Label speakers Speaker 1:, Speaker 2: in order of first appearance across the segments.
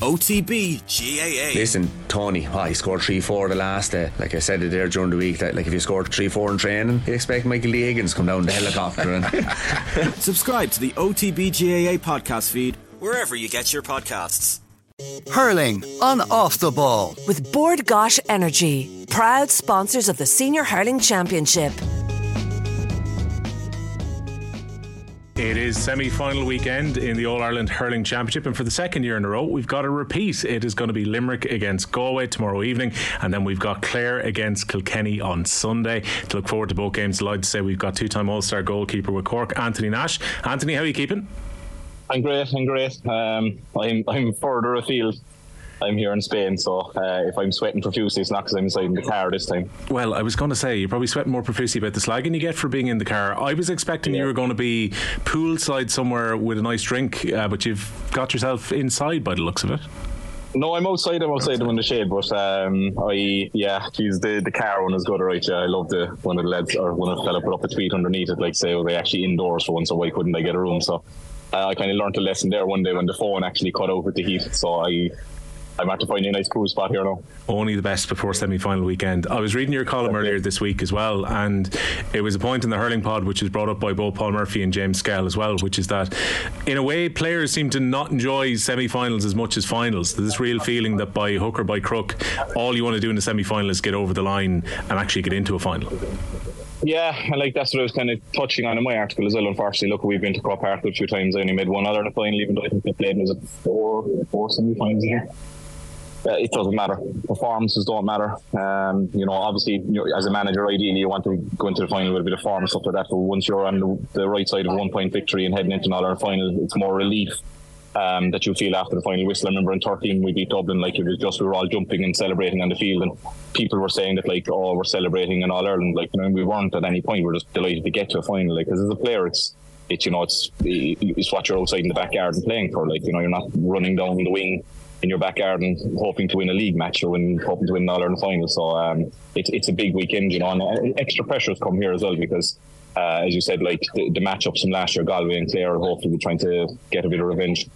Speaker 1: OTB GAA.
Speaker 2: Listen, Tony, oh, he scored 3 4 the last day. Like I said it there during the week, that like if you scored 3 4 in training, you expect Michael D. Higgins to come down the helicopter. and
Speaker 1: Subscribe to the OTB GAA podcast feed wherever you get your podcasts.
Speaker 3: Hurling on off the ball.
Speaker 4: with Bord Gáis Energy, proud sponsors of the Senior Hurling Championship.
Speaker 5: It is semi final weekend in the All Ireland Hurling Championship, and for the second year in a row, we've got a repeat. It is going to be Limerick against Galway tomorrow evening, and then we've got Clare against Kilkenny on Sunday. To look forward to both games, delighted to say we've got two time All Star goalkeeper with Cork, Anthony Nash. Anthony, how are you keeping?
Speaker 6: I'm great. I'm great. Um, I'm I'm further afield. I'm here in Spain, so uh, if I'm sweating profusely, it's not because I'm inside in the car this time.
Speaker 5: Well, I was going to say, you're probably sweating more profusely about the slagging you get for being in the car. I was expecting you were going to be poolside somewhere with a nice drink, uh, but you've got yourself inside by the looks of it.
Speaker 6: No, I'm outside. I'm outside in the shade, but um, I yeah, geez, the the car one is good, right? Yeah, I love the one of the lads or one of the fella put up a tweet underneath it, like say, oh, they actually indoors for once, so why couldn't they get a room? So uh, I kind of learned a lesson there one day when the phone actually cut out with the heat. So I. I'm after finding a nice cool spot here now.
Speaker 5: Only the best before semi final weekend. I was reading your column earlier this week as well, and it was a point in the hurling pod which was brought up by both Paul Murphy and James Skehill as well, which is that in a way players seem to not enjoy semi finals as much as finals. There's this real feeling that by hook or by crook, all you want to do in a semi final is get over the line and actually get into a final.
Speaker 6: Yeah, and like that's what I was kind of touching on in my article as well. Unfortunately, look, we've been to Croke Park a few times. I only made one other in the final, even though I think they played was it four four semi-finals here. Uh, it doesn't matter. Performances don't matter. Um, you know, obviously, you know, as a manager, ideally, you want to go into the final with a bit of form and stuff like that. But once you're on the, the right side of one-point victory and heading into another final, it's more relief um, that you feel after the final whistle. I remember in 13 we beat Dublin, like it was just we were all jumping and celebrating on the field, and people were saying that like, oh, we're celebrating in All Ireland. Like, you know, we weren't at any point. We're just delighted to get to a final. Like, as a player, it's it's you know, it's it's what you're outside in the backyard and playing for. Like, you know, you're not running down the wing in your backyard and hoping to win a league match or win, hoping to win an All Ireland final. So um, it's it's a big weekend, you know, and uh, extra pressures come here as well because. Uh, as you said, like the, the matchups from last year, Galway and Clare, hopefully we're trying to get a bit of revenge.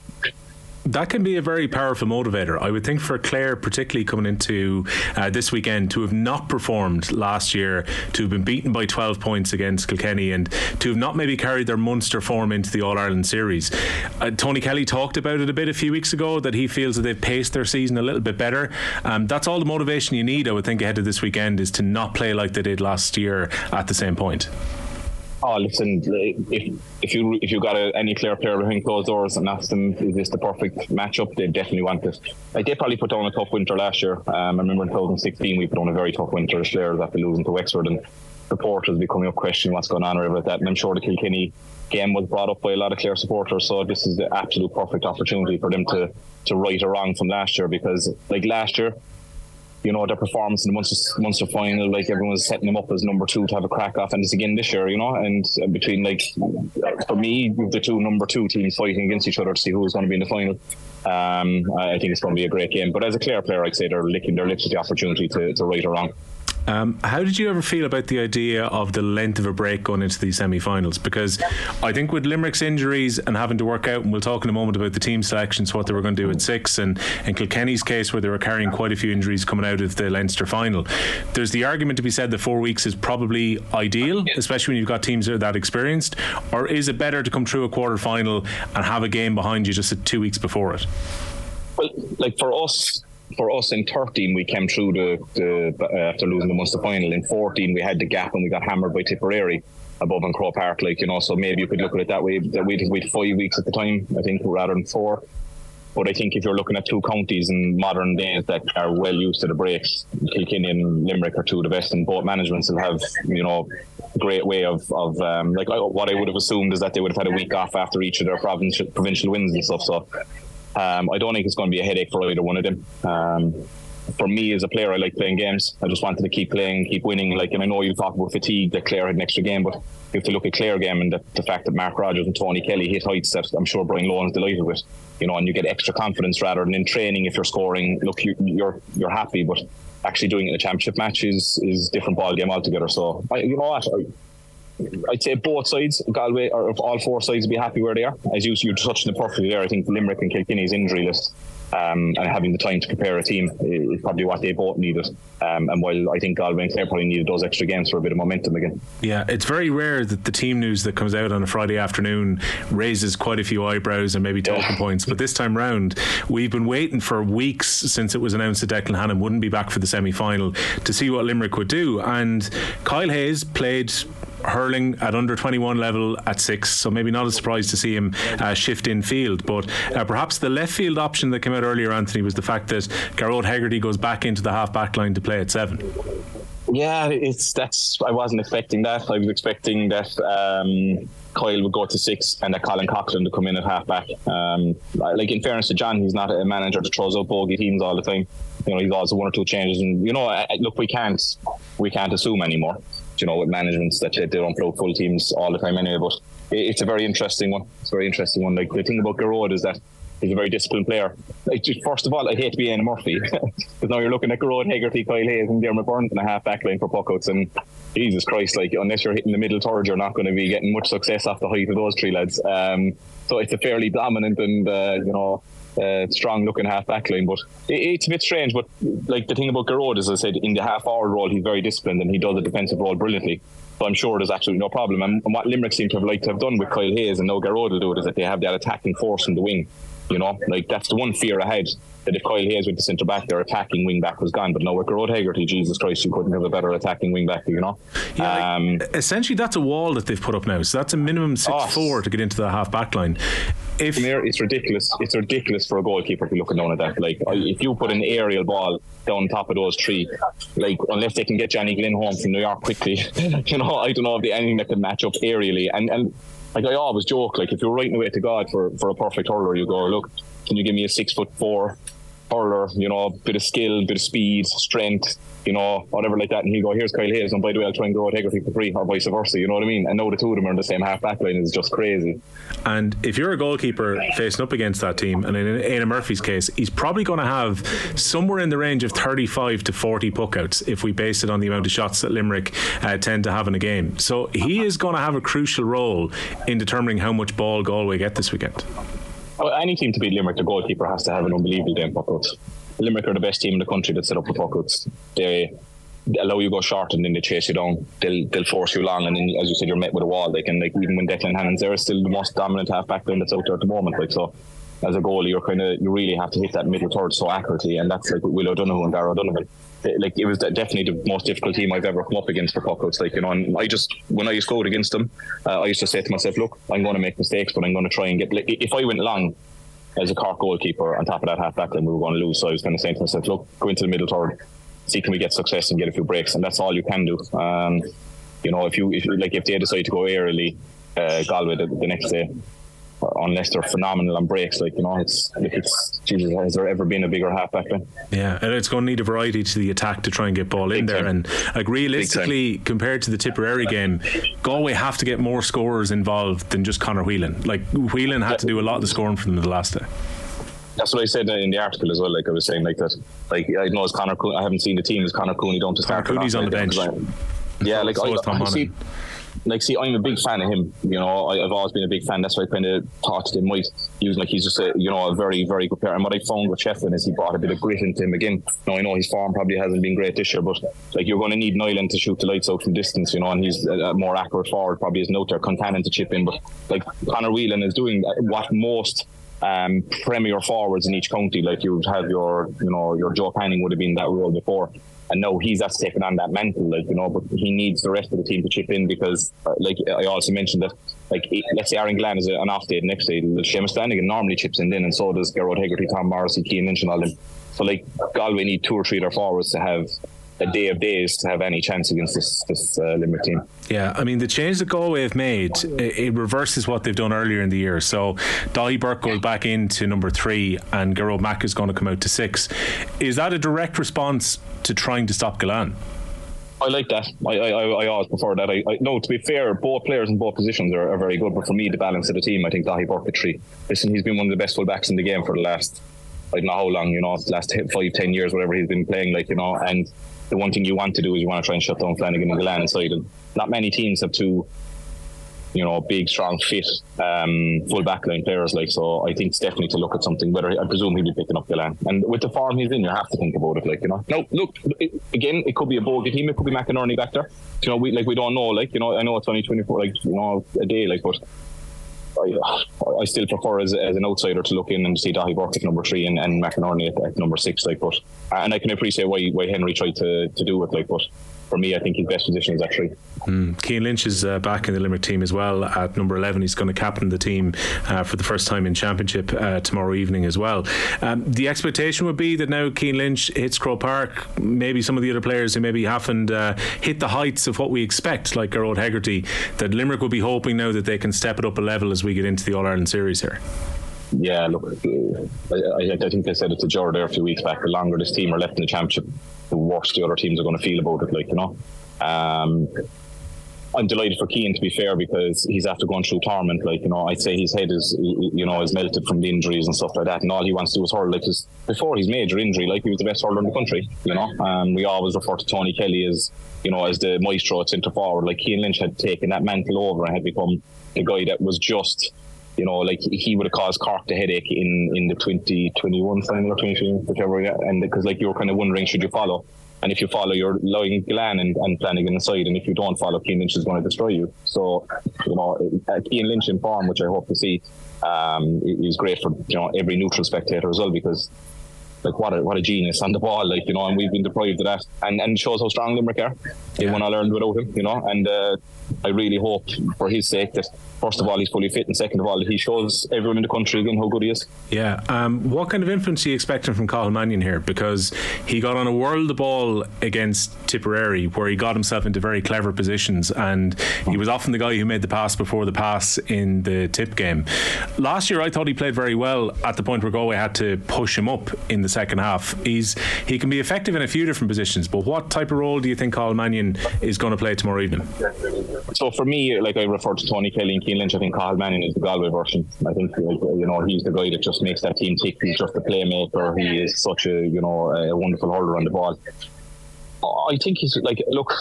Speaker 5: That can be a very powerful motivator. I would think for Clare, particularly coming into uh, this weekend, to have not performed last year, to have been beaten by 12 points against Kilkenny, and to have not maybe carried their Munster form into the All Ireland series. Uh, Tony Kelly talked about it a bit a few weeks ago that he feels that they've paced their season a little bit better. Um, that's all the motivation you need, I would think, ahead of this weekend, is to not play like they did last year at the same point.
Speaker 6: Oh, listen, if if you if you got a, any Clare player behind closed doors and asked them is this the perfect matchup, they definitely want it. Like they probably put down a tough winter last year. Um, I remember in 2016 we put on a very tough winter as Clare after losing to Wexford and supporters be coming up questioning what's going on or that. And I'm sure the Kilkenny game was brought up by a lot of Clare supporters, so this is the absolute perfect opportunity for them to to right a wrong from last year because like last year you know, their performance in the Munster, Munster final, like everyone was setting them up as number two to have a crack off, and it's again this year, you know, and uh, between like for me, the two number two teams fighting against each other to see who's going to be in the final. Um, I think it's going to be a great game. But as a Clare player, I'd say they're licking their lips at the opportunity to, to right or wrong.
Speaker 5: Um, how did you ever feel about the idea of the length of a break going into these semi-finals? Because I think with Limerick's injuries and having to work out, and we'll talk in a moment about the team selections, what they were going to do at six, and in Kilkenny's case, where they were carrying quite a few injuries coming out of the Leinster final, there's the argument to be said that four weeks is probably ideal, especially when you've got teams that are that experienced. Or is it better to come through a quarter final and have a game behind you just two weeks before it?
Speaker 6: Well, like for us, for us in 13 we came through the, the uh, after losing the Munster final in 14 we had the gap and we got hammered by Tipperary above in Croke Park like you know so maybe you could look at it that way that we'd, we'd five weeks at the time I think rather than four but I think if you're looking at two counties in modern days that are well used to the breaks, Kilkenny and Limerick are two of the best, and both managements will have, you know, great way of, of um, like what I would have assumed is that they would have had a week off after each of their provincial, provincial wins and stuff. So um, I don't think it's going to be a headache for either one of them. Um, for me as a player, I like playing games. I just wanted to keep playing, keep winning. Like, and I know you talk about fatigue that Clare had an extra game, but if you look at Clare game and the, the fact that Mark Rodgers and Tony Kelly hit heights that I'm sure Brian Lohan's delighted with. You know, and you get extra confidence rather than in training. If you're scoring, look, you, you're you're happy, but actually doing it in a championship match is is different ball game altogether. So, I, you know what. I, I'd say both sides, Galway or all four sides, would be happy where they are. As you you touched on it perfectly there. I think Limerick and Kilkenny's injury list um, and having the time to prepare a team is probably what they both needed. Um, and while I think Galway and Clare probably needed those extra games for a bit of momentum again.
Speaker 5: Yeah, it's very rare that the team news that comes out on a Friday afternoon raises quite a few eyebrows and maybe talking yeah. points. But this time round, we've been waiting for weeks since it was announced that Declan Hannon wouldn't be back for the semi final to see what Limerick would do. And Kyle Hayes played hurling at under 21 level at six, so maybe not a surprise to see him uh, shift in field. But uh, perhaps the left field option that came out earlier, Anthony, was the fact that Gearóid Hegarty goes back into the half back line to play at seven.
Speaker 6: Yeah, it's that's. I wasn't expecting that. I was expecting that um, Kyle would go to six and that Colin Coughlan to come in at half back. Um, like in fairness to John, he's not a manager that throws out bogey teams all the time. You know, he's also one or two changes, and you know, look, we can't we can't assume anymore you know, with managements that they don't play full teams all the time anyway. But it's a very interesting one. It's a very interesting one. Like the thing about Gearóid is that he's a very disciplined player. Like, first of all, I hate to be Éanna Murphy because now you're looking at Gearóid, Hegarty, Kyle Hayes, and Diarmaid Byrnes in a half back line for puckouts. And Jesus Christ, like unless you're hitting the middle third, you're not going to be getting much success off the height of those three lads. Um, so it's a fairly dominant and uh, you know uh, strong looking half back line. But it, it's a bit strange. But like the thing about Gearóid, as I said, in the half hour role, he's very disciplined and he does the defensive role brilliantly. So I'm sure there's absolutely no problem. And, and what Limerick seem to have liked to have done with Kyle Hayes and now Gearóid will do it is that they have that attacking force in the wing. You know, like that's the one fear I had that if Kyle Hayes went to centre back, their attacking wing back was gone. But now with Gearóid Hegarty, Jesus Christ, you couldn't have a better attacking wing back, you know?
Speaker 5: Yeah, um, like, essentially, that's a wall that they've put up now. So that's a minimum six four to get into the half back line.
Speaker 6: If it's ridiculous, it's ridiculous for a goalkeeper to be looking down at that. Like, if you put an aerial ball down top of those three, like, unless they can get Johnny Glynn home from New York quickly, you know, I don't know if they anything that can match up aerially. And, and like, I always joke, like, if you're writing away to God for, for a perfect hurler, you go, look, can you give me a six foot four hurler, you know, a bit of skill, bit of speed, strength, you know, whatever like that. And he'll go, here's Kyle Hayes, and by the way, I'll try and go grow Hegarty for free, or vice versa, you know what I mean? And now the two of them are in the same half back line is just crazy.
Speaker 5: And if you're a goalkeeper facing up against that team, and in Éanna Murphy's case, he's probably going to have somewhere in the range of 35 to 40 puckouts if we base it on the amount of shots that Limerick uh, tend to have in a game. So he is going to have a crucial role in determining how much ball Galway get this weekend.
Speaker 6: Well, any team to beat Limerick, the goalkeeper has to have an unbelievable day puckouts. Limerick are the best team in the country that set up the puckouts. They allow you go short and then they chase you down. They'll they'll force you long and then as you said you're met with a wall. They can like even when Declan Hannon's there, still the most dominant half back line that's out there at the moment. Like so as a goalie you're kinda you really have to hit that middle third so accurately and that's like Will O'Donoghue and Darragh O'Donovan. Like it was definitely the most difficult team I've ever come up against for puckouts. Like you know, and I just when I used to go against them, uh, I used to say to myself, "Look, I'm going to make mistakes, but I'm going to try and get." Like, if I went long, as a Cork goalkeeper on top of that half back line we were going to lose. So I was kind of saying to myself, look, go into the middle third, see can we get success and get a few breaks, and that's all you can do. Um, you know, if you if like if they decide to go aerially, uh, Galway the, the next day, unless they're phenomenal on breaks. Like you know, it's it's Jesus. Has there ever been a bigger halfback then?
Speaker 5: Yeah, and it's going to need a variety to the attack to try and get ball Big in there. Time. And like realistically, compared to the Tipperary game, Galway have to get more scorers involved than just Conor Whelan. Like Whelan had to do a lot of the scoring for them the last day.
Speaker 6: That's what I said in the article as well. Like I was saying, like that. Like I know it's Conor. I haven't seen the team. Is Conor Cooney don't to start?
Speaker 5: Conor Cooney's on the bench.
Speaker 6: Yeah, like so I, I see like, see, I'm a big fan of him. You know, I, have always been a big fan. That's why I kind of talked thought they might was like he's just a you know a very very good player. And what I found with Shefflin is he brought a bit of grit into him again. Now I know his form probably hasn't been great this year, but like you're going to need Niland to shoot the lights out from distance. You know, and he's a, a more accurate forward. Probably is no there. Contanen to chip in, but like Conor Whelan is doing what most um, premier forwards in each county. Like you would have your, you know, your Joe Canning would have been that role before. And no, he's that's taken on that mantle, like you know. But he needs the rest of the team to chip in because, uh, like I also mentioned that, like let's say Aaron Gillane is an off day the next day, Seamus Flanagan normally chips in then, and so does Gearóid Hegarty, Tom Morrissey, Cian Lynch, and all them. So like Galway need two or three of their forwards to have a day of days to have any chance against this this uh, Limerick team.
Speaker 5: Yeah, I mean the change that Galway have made it, it, reverses what they've done earlier in the year. So Daithí Burke goes back into number three, and Gearóid Mack is going to come out to six. Is that a direct response to trying to stop Gillane?
Speaker 6: I like that. I, I, I always prefer that. I, I no, to be fair, both players in both positions are, are, very good. But for me, the balance of the team, I think Daithí Burke at three. Listen, he's been one of the best fullbacks in the game for the last, I don't know how long, you know, last five, ten years, whatever he's been playing. Like you know, and the one thing you want to do is you want to try and shut down Flanagan and Gillane inside. And not many teams have two you know, big, strong, fit, um, full backline players. Like, so I think it's definitely to look at something. Whether I presume he'll be picking up Gillane, and with the form he's in, you have to think about it. Like, you know, no, look it, again, it could be a bogey team, it could be McInerney back there. You know, we like we don't know. Like, you know, I know it's only twenty four, like you know, a day, like, but. I, I still prefer as, as an outsider to look in and see Daithí Burke at number three and, and McInerney at, at number six, like, but and I can appreciate why why Henry tried to, to do it, like, but for me, I think his best position is three.
Speaker 5: Mm. Cian Lynch is uh, back in the Limerick team as well at number 11. He's going to captain the team uh, for the first time in Championship uh, tomorrow evening as well. Um, the expectation would be that now Cian Lynch hits Croke Park, maybe some of the other players who maybe haven't uh, hit the heights of what we expect, like Gearóid Hegarty, that Limerick will be hoping now that they can step it up a level as we get into the All Ireland series here.
Speaker 6: Yeah, look, I, I, think I said it to Jared there a few weeks back. The longer this team are left in the championship, the worse the other teams are going to feel about it. Like you know, um, I'm delighted for Cian to be fair because he's after going through torment. Like you know, I'd say his head is you know is melted from the injuries and stuff like that, and all he wants to do is hurl. Like his, before his major injury, like he was the best hurler in the country. You know, um, we always refer to Tony Kelly as you know as the maestro at centre forward. Like Cian Lynch had taken that mantle over and had become the guy that was just you know, like he would have caused Cork the headache in, in the 2021 final or 2020, whichever, and because like you were kind of wondering, should you follow? And if you follow, you're allowing Gillane and, and Flanagan aside. And if you don't follow, Cian Lynch is going to destroy you. So, you know, uh, Cian Lynch in form, which I hope to see, um, is great for, you know, every neutral spectator as well because like what a what a genius on the ball, like you know, and we've been deprived of that, and and shows how strong Limerick are. They yeah. won all Ireland without him, you know, and uh, I really hope for his sake that first of all he's fully fit, and second of all he shows everyone in the country again how good he is.
Speaker 5: Yeah. Um, what kind of influence are you expecting from Cathal Mannion here? Because he got on a world of ball against Tipperary, where he got himself into very clever positions, and he was often the guy who made the pass before the pass in the tip game. Last year, I thought he played very well at the point where Galway had to push him up in the second half. He's he can be effective in a few different positions, but what type of role do you think Cathal Mannion is going to play tomorrow evening?
Speaker 6: So for me, like I referred to Tony Kelly and Cian Lynch, I think Cathal Mannion is the Galway version. I think you know he's the guy that just makes that team tick. He's just a playmaker. He is such a you know a wonderful holder on the ball. I think he's like look,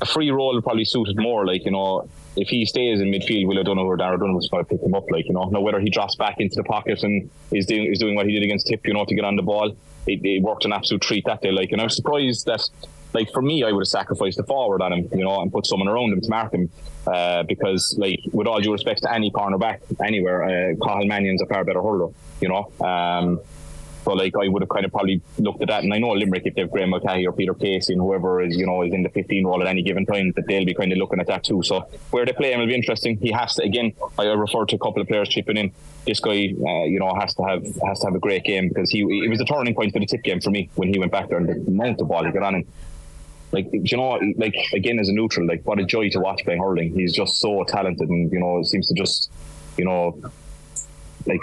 Speaker 6: a free role probably suited more. Like you know, if he stays in midfield, Will O'Donoghue or Darragh Donovan was going to pick him up. Like you know, now whether he drops back into the pocket and is doing is doing what he did against Tip, you know, to get on the ball, it, it worked an absolute treat that day. Like, and I'm surprised that like for me, I would have sacrificed the forward on him, you know, and put someone around him to mark him. Uh, because, like, with all due respect to any cornerback anywhere, uh, Cathal Mannion's a far better hurler, you know. Um, so, like, I would have kind of probably looked at that. And I know Limerick, if they've Graeme Mulcahy or Peter Casey and whoever is, you know, is in the 15 role at any given time, that they'll be kind of looking at that too. So, where they play him will be interesting. He has to, again, I referred to a couple of players chipping in. This guy, uh, you know, has to have has to have a great game because he it was a turning point for the tip game for me when he went back there and the amount of ball he got on him like you know like again as a neutral like what a joy to watch playing hurling he's just so talented and you know it seems to just you know like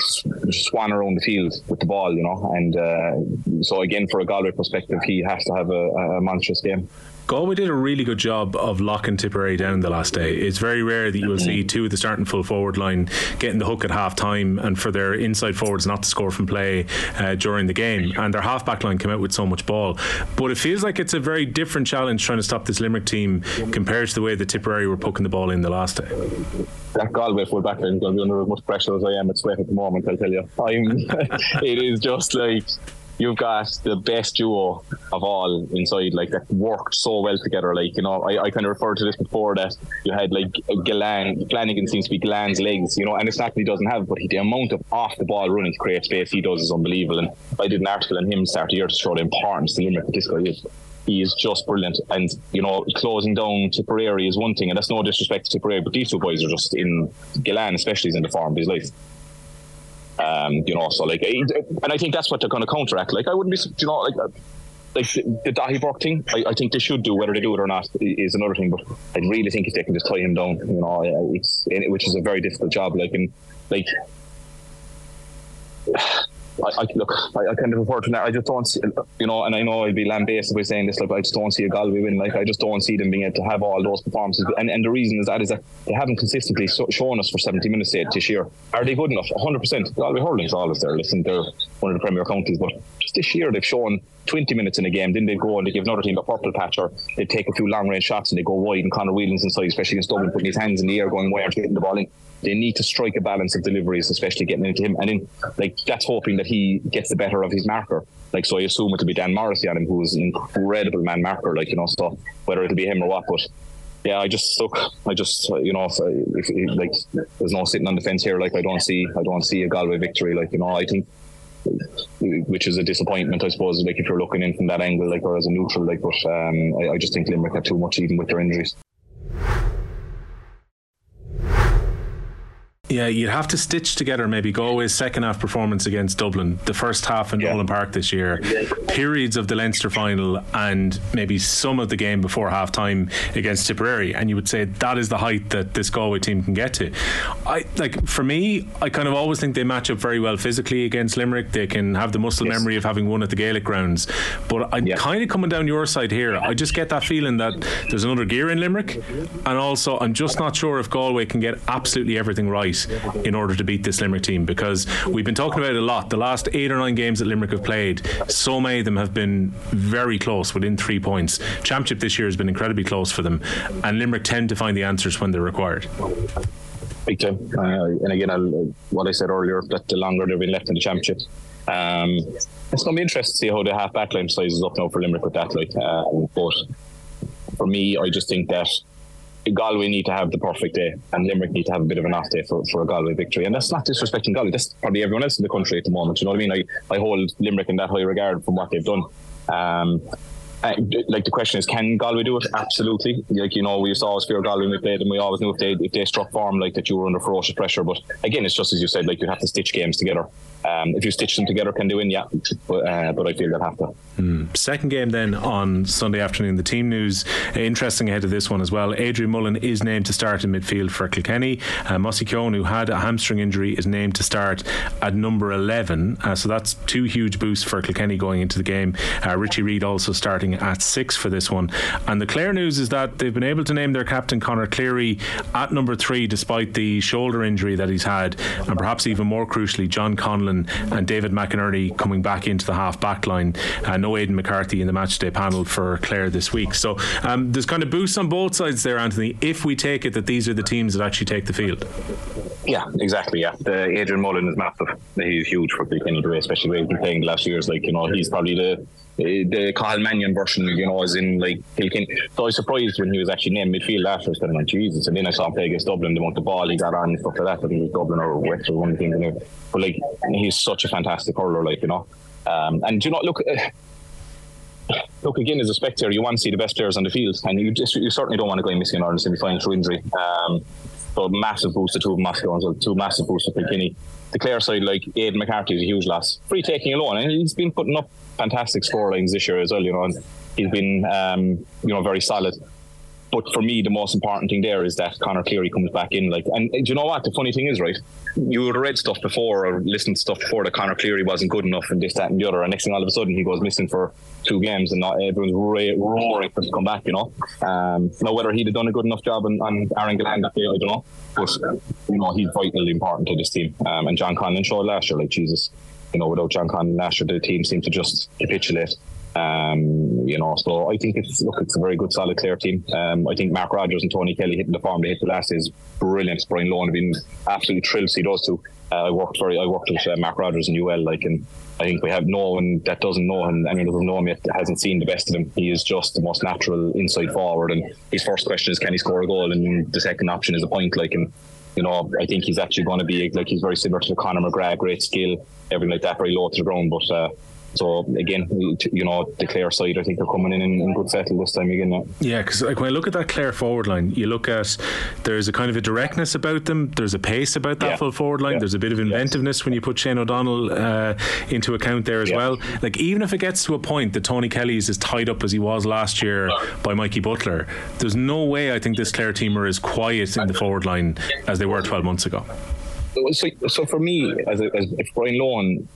Speaker 6: swan around the field with the ball you know and uh, so again for a Galway perspective he has to have a, a monstrous game
Speaker 5: Galway did a really good job of locking Tipperary down the last day. It's very rare that you will see two of the starting full forward line getting the hook at half time and for their inside forwards not to score from play uh, during the game. And their half back line came out with so much ball. But it feels like it's a very different challenge trying to stop this Limerick team compared to the way the Tipperary were poking the ball in the last day
Speaker 6: that Galway full back line is going to be under as much pressure as I am at Sweat at the moment. I'll tell you, it is just like you've got the best duo of all inside, like that worked so well together. Like you know, I, I kind of referred to this before that you had like Gillane, Flanagan seems to be Gillane's legs, you know, and it's not that he doesn't have, but he, the amount of off the ball running to create space he does is unbelievable. And I did an article on him start the year to show the importance the limit that this guy is. He is just brilliant, and you know, closing down Tipperary is one thing, and that's no disrespect to Tipperary, but these two boys are just in Gillane, especially, is in the form of his life. Um, you know, so like, and I think that's what they're going to counteract. Like, I wouldn't be, you know, like, uh, like the Daithí Burke thing. I, I, think they should do whether they do it or not is another thing. But I really think if they can just tie him down, you know, it's which is a very difficult job. Like, and like I, I look, I, I, kind of refer to that. I just don't see, you know, and I know I'd be lambasted by saying this, like, I just don't see a Galway win. Like, I just don't see them being able to have all those performances. And, and the reason is that is that they haven't consistently so, shown us for 70 minutes yet this year. Are they good enough? 100%. Galway hurling's always there. Listen, they're one of the premier counties. But this year, they've shown 20 minutes in a game, then they go and they give another team a purple patch, or they take a few long range shots and they go wide. And Conor Whelan's inside, especially against Dublin, putting his hands in the air, going wide, getting the ball in. They need to strike a balance of deliveries, especially getting into him. And then, like, that's hoping that he gets the better of his marker. Like, so I assume it'll be Dan Morrissey on him, who's an incredible man marker, like, you know, so whether it'll be him or what, but yeah, I just look. I just you know, if, if, like there's no sitting on the fence here. Like I don't see, I don't see a Galway victory. Like you know, I think, which is a disappointment, I suppose. Like if you're looking in from that angle, like or as a neutral, like, but um, I, I just think Limerick had too much even with their injuries.
Speaker 5: Yeah, you'd have to stitch together maybe Galway's second half performance against Dublin, the first half in yeah. Nowlan Park this year, periods of the Leinster final, and maybe some of the game before half time against Tipperary, and you would say that is the height that this Galway team can get to. I like for me, I kind of always think they match up very well physically against Limerick. They can have the muscle yes. memory of having won at the Gaelic grounds, but I'm yeah. kind of coming down your side here. I just get that feeling that there's another gear in Limerick, and also I'm just not sure if Galway can get absolutely everything right in order to beat this Limerick team because we've been talking about it a lot. The last eight or nine games that Limerick have played, so many of them have been very close within three points. Championship this year has been incredibly close for them, and Limerick tend to find the answers when they're required.
Speaker 6: Big time. Uh, and again, I'll, what I said earlier, that the longer they've been left in the championship, um, it's going to be interesting to see how the half backline sizes up now for Limerick with that. Like, uh, but for me, I just think that Galway need to have the perfect day, and Limerick need to have a bit of an off day for, for a Galway victory. And that's not disrespecting Galway. That's probably everyone else in the country at the moment. You know what I mean? I, I hold Limerick in that high regard from what they've done. Um, like the question is, can Galway do it? Absolutely. Like you know, we used to always fear Galway when we played, and we always knew if they if they struck form like that, you were under ferocious pressure. But again, it's just as you said, like you have to stitch games together. Um, if you stitch them together, can they win? Yeah, but, uh, but I feel they'll have to.
Speaker 5: Mm. Second game then on Sunday afternoon. The team news interesting ahead of this one as well. Adrian Mullen is named to start in midfield for Kilkenny. Uh, Mossy Keoghan, who had a hamstring injury, is named to start at number 11. Uh, so that's two huge boosts for Kilkenny going into the game. Uh, Richie Reid also starting at six for this one. And the Clare news is that they've been able to name their captain Conor Cleary at number three despite the shoulder injury that he's had, and perhaps even more crucially, John Conlon and David McInerney coming back into the half back line. Uh, no Aidan McCarthy in the matchday panel for Clare this week. So um, there's kind of boosts on both sides there, Anthony, if we take it that these are the teams that actually take the field.
Speaker 6: Yeah, exactly. Yeah, the Adrian Mullen is massive. He's huge for Kilkenny, especially the way he's been playing the last years. Like you know, he's probably the the Cathal Mannion version, you know, as in like Kilkenny. So I was surprised when he was actually named midfield after. I like, Jesus. And then I saw him play against Dublin, the amount of ball he got on and stuff like that. I think it was Dublin or Wexford, one thing. the things. But like, he's such a fantastic hurler, like, you know. Um, and you know, look. Uh, look again as a spectator, you want to see the best players on the field, and you just you certainly don't want to go missing in Ireland semi-final through injury. Um, so massive boost to two of Moscow and two massive boosts to Kilkenny. The Clare side, like Aidan McCarthy, is a huge loss. Free taking alone, and he's been putting up fantastic score lines this year as well. You know, and he's been um, you know very solid. But for me, the most important thing there is that Conor Cleary comes back in. Like, and, and you know what? The funny thing is, right? You would have read stuff before or listened to stuff before that Conor Cleary wasn't good enough and this, that, and the other. And next thing, all of a sudden, he goes missing for two games, and not, everyone's roaring for him to come back. You know, um, now whether he'd have done a good enough job on, on Aaron Gillane that day, I don't know. But you know, he's vitally important to this team. Um, and John Conlon showed last year, like Jesus you know, without John Conlon last the team seemed to just capitulate. Um, you know, so I think it's look, it's a very good, solid, clear team. Um, I think Mark Rodgers and Tony Kelly hitting the form they hit the last is brilliant. Brian Lohan have been absolutely thrilled to see those two. Uh, I worked very, I worked with uh, Mark Rodgers in UL, like, and I think we have no one that doesn't know him, anyone who doesn't know him yet hasn't seen the best of him. He is just the most natural inside forward, and his first question is, can he score a goal? And the second option is a point, like, and you know, I think he's actually going to be like he's very similar to Conor McGrath, great skill, everything like that, very low to the ground. But uh, so again, you know, the Clare side, I think they're coming in in, in good settle this time again.
Speaker 5: Yeah, because like when I look at that Clare forward line, you look at there's a kind of a directness about them. There's a pace about that yeah. full forward line. Yeah. There's a bit of inventiveness yes. when you put Shane O'Donnell uh, into account there as yeah. well. Like even if it gets to a point that Tony Kelly is as tied up as he was last year by Mikey Butler, there's no way I think this Clare team are as quiet in the forward line as they were 12 months ago.
Speaker 6: So, so for me, as, a, as if Brian Lohan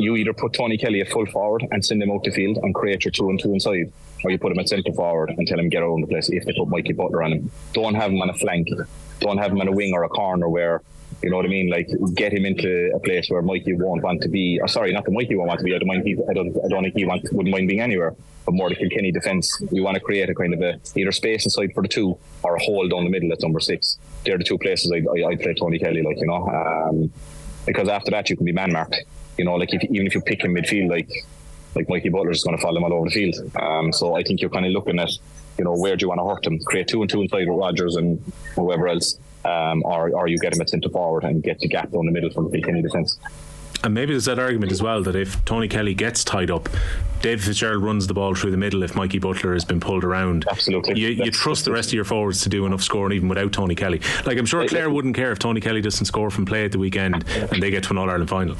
Speaker 6: you either put Tony Kelly at full forward and send him out the field and create your two and two inside, or you put him at centre forward and tell him get around the place if they put Mikey Butler on him. Don't have him on a flank. Don't have him on a wing or a corner where You know what I mean? Like get him into a place where Mikey won't want to be. Or sorry, not that Mikey won't want to be. I don't mind. I don't. I don't think he want, wouldn't mind being anywhere. But more the Kilkenny defence. We want to create a kind of a either space inside for the two or a hole down the middle at number six. They're the two places I'd, I'd play Tony Kelly. Like you know, um, because after that you can be man marked. You know, like if even if you pick him midfield, like like Mikey Butler is going to follow him all over the field. Um, so I think you're kind of looking at you know where do you want to hurt him? Create two and two inside with Rodgers and whoever else um, or, or you get him at centre forward and get the gap down the middle from the Kilkenny defence.
Speaker 5: And maybe there's that argument as well that if Tony Kelly gets tied up, Dave Fitzgerald runs the ball through the middle if Mikey Butler has been pulled around.
Speaker 6: Absolutely.
Speaker 5: You, you trust the rest of your forwards to do enough scoring even without Tony Kelly. Like, I'm sure Clare wouldn't care if Tony Kelly doesn't score from play at the weekend and they get to an All Ireland final.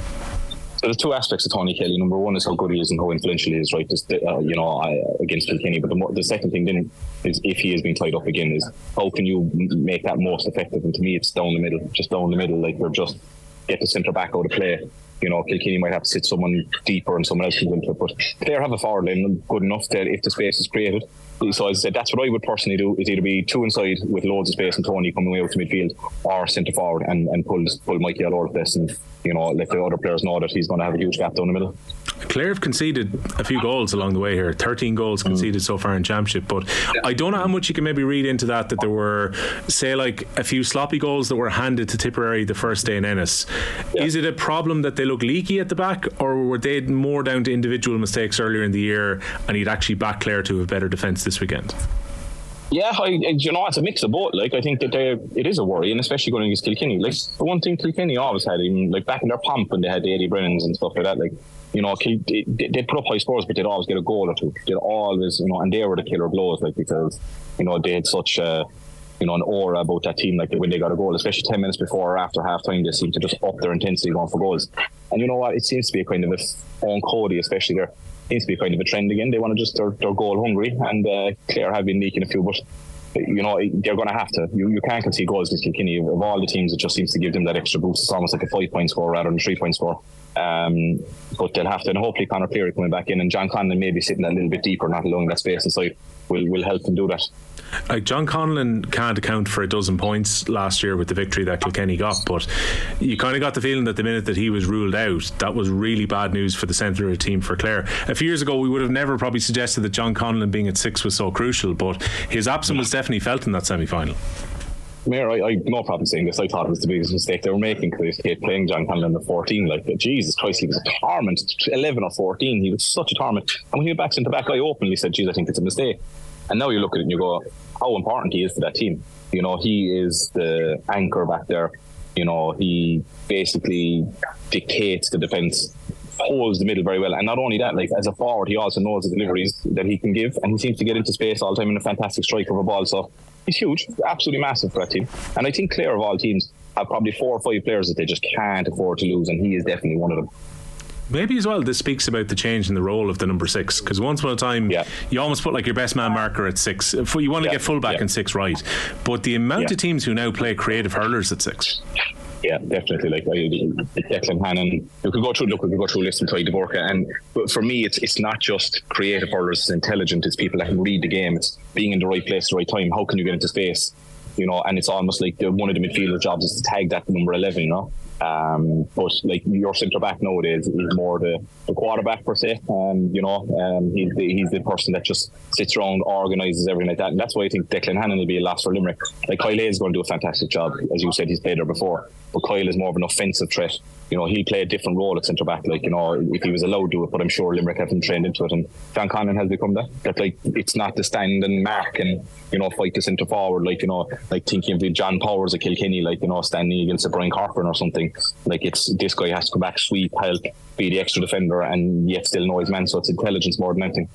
Speaker 6: So there's two aspects of Tony Kelly. Number one is how good he is and how influential he is, right? Uh, you know, I, against Kilkenny. But the, the second thing then is if he is being tied up again, is how can you make that most effective? And to me, it's down the middle, just down the middle. Like we're just get the centre back out of play. You know, Kilkenny might have to sit someone deeper and someone else comes into it. But Clare have a forward line good enough that if the space is created. So I said, that's what I would personally do is either be two inside with loads of space and Tony coming away out to midfield or centre forward and, and pull pull Mikey all over the place and you know, let the other players know that he's going to have a huge gap down the middle.
Speaker 5: Clare have conceded a few goals along the way here. 13 goals conceded mm. so far in Championship. But. I don't know how much you can maybe read into that, that there were, say, like a few sloppy goals that were handed to Tipperary the first day in Ennis. Yeah. Is it a problem that they look leaky at the back, or were they more down to individual mistakes earlier in the year and he'd actually back Clare to have better defence this weekend?
Speaker 6: Yeah, I, you know, it's a mix of both. Like, I think that it is a worry, and especially going against Kilkenny. Like, the one thing Kilkenny always had, even like back in their pomp when they had the Eddie Brennans and stuff like that, like, you know, they, would put up high scores, but they'd always get a goal or two. They'd always, you know, and they were the killer blows, like, because, you know, they had such a, you know, an aura about that team, like when they got a goal, especially 10 minutes before or after half time, they seemed to just up their intensity going for goals. And you know what? It seems to be a kind of a on Cody, especially there seems to be kind of a trend again. They want to just, they're, they're goal hungry, and uh, Clare have been leaking a few, but you know, they're going to have to. You, you can't concede goals against Kilkenny. Of all the teams, it just seems to give them that extra boost. It's almost like a five point score rather than a three point score. Um, but they'll have to, and hopefully Conor Cleary coming back in, and John Conlon maybe sitting a little bit deeper, not allowing that space inside, will will help them do that.
Speaker 5: John Conlon can't account for a dozen points last year with the victory that Kilkenny got, but you kind of got the feeling that the minute that he was ruled out, that was really bad news for the centre of the team for Clare. A few years ago, we would have never probably suggested that John Conlon being at six was so crucial, but his absence was definitely felt in that semi final.
Speaker 6: Mayor, I, I no problem saying this. I thought it was the biggest mistake they were making because they playing John Conlon at 14. Like, Jesus Christ, he was a torment. 11 or 14, he was such a torment. And when he went back into back, I openly said, "Geez, I think it's a mistake." And now you look at it and you go, how important he is to that team. You know, he is the anchor back there. You know, he basically dictates the defence, holds the middle very well. And not only that, like as a forward, he also knows the deliveries that he can give, and he seems to get into space all the time in a fantastic strike of a ball. So he's huge, absolutely massive for that team. And I think Clare of all teams have probably four or five players that they just can't afford to lose, and he is definitely one of them.
Speaker 5: Maybe as well, this speaks about the change in the role of the number six. Because once upon a time,
Speaker 6: yeah.
Speaker 5: you almost put like your best man marker at six. You want to yeah. get fullback yeah. in six right. But the amount of teams who now play creative hurlers at six.
Speaker 6: Yeah, definitely. Like Declan Hannon, we could go through. Look, we could go through a list and try Dvorka, and but for me, it's it's not just creative hurlers. It's intelligent. It's people that can read the game. It's being in the right place, the right time. How can you get into space? You know, and it's almost like one of the midfielder jobs is to tag that number eleven. You know, um, but like your centre back nowadays is more the, the quarterback per se. Um, you know, um, he's the, he's the person that just sits around, organises everything like that. And that's why I think Declan Hannon will be a loss for Limerick. Like Kyle is going to do a fantastic job, as you said, he's played there before. But Kyle is more of an offensive threat. You know, he'll play a different role at centre back. Like you know, if he was allowed to it, but I'm sure Limerick have him trained into it. And John Conlon has become that. That like it's not the stand and mark and you know fight the centre forward. Like you know, like thinking of the John Powers at Kilkenny, like you know, standing against a Brian Corcoran or something. Like it's this guy has to come back, sweep, help, be the extra defender, and yet still know his man. So it's intelligence more than anything.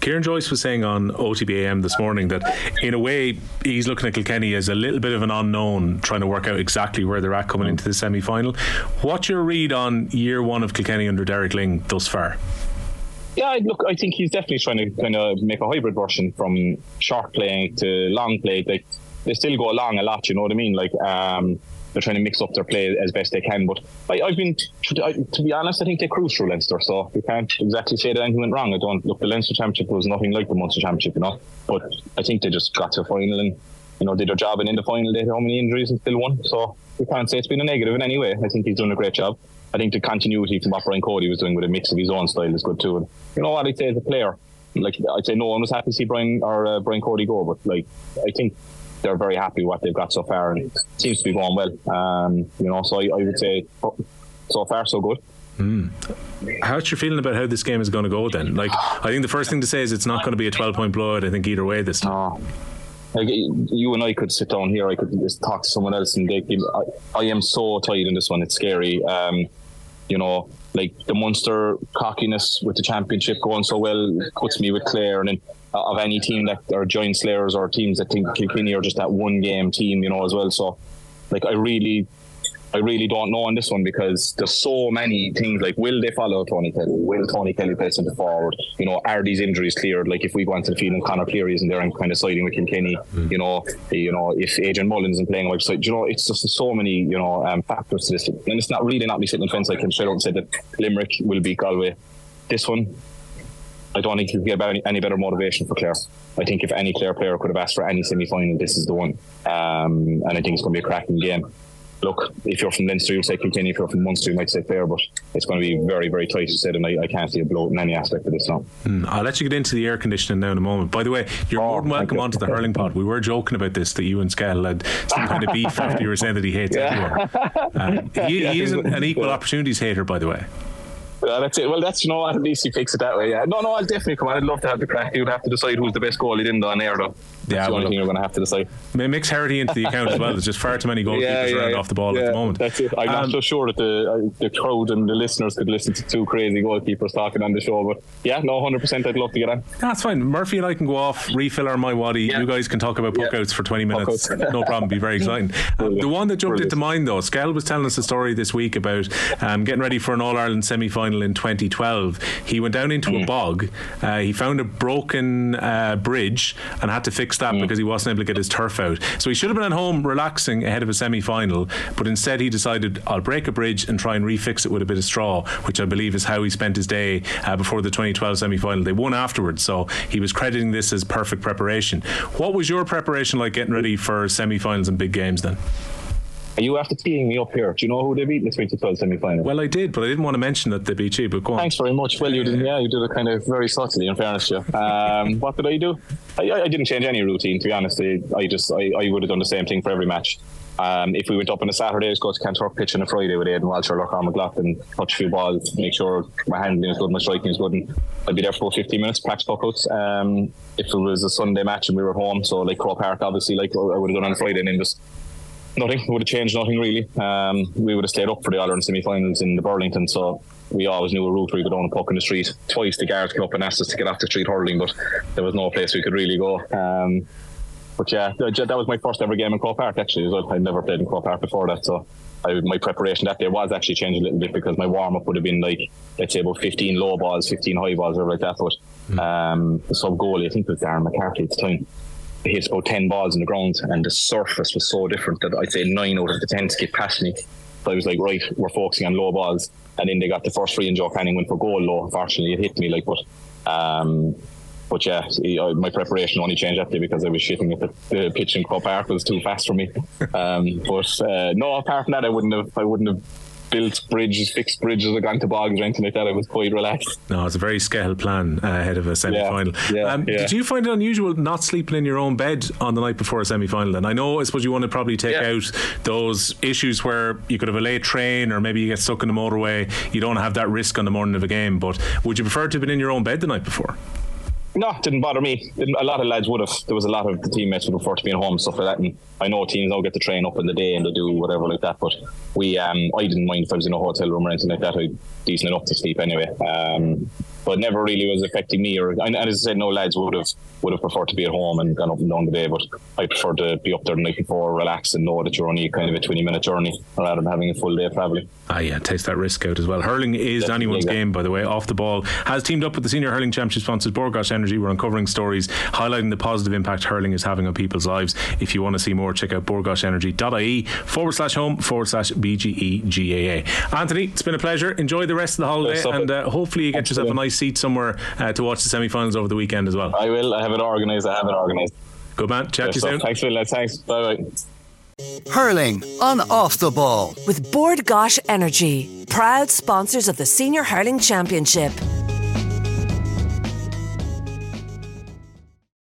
Speaker 5: Kieran Joyce was saying on OTBAM this morning that, in a way, he's looking at Kilkenny as a little bit of an unknown, trying to work out exactly where they're at coming into the semi final. What's your read on year one of Kilkenny under Derek Lyng thus far?
Speaker 6: Yeah, look, I think he's definitely trying to kind of make a hybrid version from short play to long play. Like they still go along a lot, you know what I mean? Like um, they're trying to mix up their play as best they can. But I, have been, to be honest, I think they cruised through Leinster, so you can't exactly say that anything went wrong. I don't look. The Leinster Championship was nothing like the Munster Championship, you know. But I think they just got to a final and you know did their job, and in the final they had how many injuries and still won. So we can't say it's been a negative in any way. I think he's done a great job. I think the continuity from what Brian Cody was doing with a mix of his own style is good too. And you know what I'd say as a player, like I'd say no one was happy to see Brian or uh, Brian Cody go, but like I think they're very happy with what they've got so far, and it seems to be going well. Um, you know, so I, I would say so far so good.
Speaker 5: Mm. How's your feeling about how this game is going to go then? Like, I think the first thing to say is it's not going to be a 12 point blowout, I think, either way this time.
Speaker 6: Oh. Like you and I could sit down here, I could just talk to someone else, and they, I, I am so tired in this one. It's scary. Um, you know, like the monster cockiness with the championship going so well puts me with Clare, and then of any team that are giant slayers or teams that think Kilkenny are just that one game team, you know, as well. So, like, I really I really don't know on this one because there's so many things like will they follow Tony Kelly? Will Tony Kelly play centre forward? You know, are these injuries cleared? Like if we go into the field and Conor Cleary isn't there and kind of siding with Kilkenny, mm. you know, you know, if Adrian Mullins isn't playing outside, you know, it's just so many, you know, um, factors to this. And it's not really not me sitting in fence. I can straight out and say that Limerick will beat Galway. This one, I don't think you can get any, any better motivation for Clare. I think if any Clare player could have asked for any semi final, this is the one. Um, and I think it's going to be a cracking game look, if you're from Leinster, you'll say Kilkenny. If you're from Munster, you might say Clare. But it's going to be very, very tight to said, and I, I can't see a bloat in any aspect of this now.
Speaker 5: Mm, I'll let you get into the air conditioning now in a moment. By the way, you're oh, more than welcome onto the hurling pod. We were joking about this that you and Skehill had some kind of beef after you were saying that he hates yeah. everyone. Um, he, yeah, he is an, an equal opportunities hater, by the way.
Speaker 6: Yeah, that's it. Well, that's you know what. At least he fixed it that way. Yeah. No, no, I'll definitely come on. I'd love to have the crack. You'd have to decide who's the best goalie in on air, though. That's yeah, the only thing you're going to have to decide.
Speaker 5: Mix Harity into the account as well. There's just far too many goalkeepers yeah, yeah, around off the ball
Speaker 6: at
Speaker 5: the moment.
Speaker 6: That's it. I'm um, not so sure that the uh, the crowd and the listeners could listen to two crazy goalkeepers talking on the show, but yeah, no, 100. percent I'd love to get on.
Speaker 5: That's fine. Murphy and I can go off, refill our my waddy. You guys can talk about puckouts for 20 minutes. no problem. Be very exciting. Um, the one that jumped Brilliant. into mind though, Skehill was telling us a story this week about um, getting ready for an All Ireland semi final in 2012. He went down into mm. a bog. Uh, he found a broken uh, bridge and had to fix that mm. because he wasn't able to get his turf out. So he should have been at home relaxing ahead of a semi final, but instead he decided, I'll break a bridge and try and refix it with a bit of straw, which I believe is how he spent his day uh, before the 2012 semi final. They won afterwards, so he was crediting this as perfect preparation. What was your preparation like getting ready for semi finals and big games then?
Speaker 6: Are you after teeing me up here? Do you know who they beat in the 2012 semi final?
Speaker 5: Well, I did, but I didn't want to mention that they beat you. But go on.
Speaker 6: Thanks very much. Well, you did. Yeah, you did it kind of very subtly. In fairness, yeah. Um, what did I do? I, I, didn't change any routine. To be honest, I, I just I, I, would have done the same thing for every match. Um, if we went up on a Saturday, just go to Kanturk pitch on a Friday with Aidan Walsh or Lorcán McLoughlin, touch a few balls, make sure my handling is good, my striking is good, and I'd be there for 15 minutes, practice puckouts. Um, if it was a Sunday match and we were home, so like Croke Park, obviously, like I would have done on a Friday, and then just nothing would have changed nothing really. Um, we would have stayed up for the Ireland semi-finals in the Burlington, so we always knew a route where we could own a puck in the street. Twice the guards came up and asked us to get off the street hurling, but there was no place we could really go. Um, but yeah, that was my first ever game in Croke Park actually. I'd never played in Croke Park before that, so I, my preparation that day was actually changed a little bit because my warm up would have been like let's say about 15 low balls, 15 high balls, or like that. But mm. um, the sub goalie, I think it was Darren McCarthy at the time hit about 10 balls in the ground and the surface was so different that I'd say nine out of the 10 skipped past me. So I was like, right, we're focusing on low balls. And then they got the first free and Joe Canning went for goal low. Unfortunately, it hit me like, but, um, but yeah, my preparation only changed after because I was shitting at the, pitch in Croke Park was too fast for me. Um, but uh, no, apart from that, I wouldn't have, I wouldn't have built bridges, fixed bridges, or gone to bogs or anything like that. I was quite relaxed.
Speaker 5: No, it's a very scale plan uh, ahead of a semi final. Yeah, yeah, um, yeah. Did you find it unusual not sleeping in your own bed on the night before a semi final? And I know, I suppose you want to probably take out those issues where you could have a late train or maybe you get stuck in the motorway. You don't have that risk on the morning of a game. But would you prefer to have been in your own bed the night before?
Speaker 6: No, didn't bother me. A lot of lads would have. There was a lot of the teammates would prefer to be at home, stuff like that. And I know teams now get to train up in the day and they do whatever like that. But we, um, I didn't mind if I was in a hotel room or anything like that. I decent enough to sleep anyway. Um, but never really was affecting me. Or and as I said, no lads would have would have preferred to be at home and gone up and down the day. But I prefer to be up there the night before, relax, and know that you're only kind of a twenty minute journey rather than having a full day of travelling.
Speaker 5: Ah, yeah, takes that risk out as well. Hurling is Definitely, anyone's game, by the way. Off the ball has teamed up with the senior hurling championship sponsors Bord Gáis Energy. We're uncovering stories highlighting the positive impact hurling is having on people's lives. If you want to see more, check out bordgaisenergy.ie forward slash home forward slash BGEGAA. Anthony, it's been a pleasure. Enjoy the rest of the holiday and uh, hopefully you get yourself a nice seat somewhere uh, to watch the semi-finals over the weekend as well.
Speaker 6: I will. I have it organised. I have it organised.
Speaker 5: Good man. Chat to you soon.
Speaker 6: Thanks, Phil. Thanks. Bye bye.
Speaker 3: Hurling on Off the Ball.
Speaker 4: With Bord Gáis Energy, proud sponsors of the Senior Hurling Championship.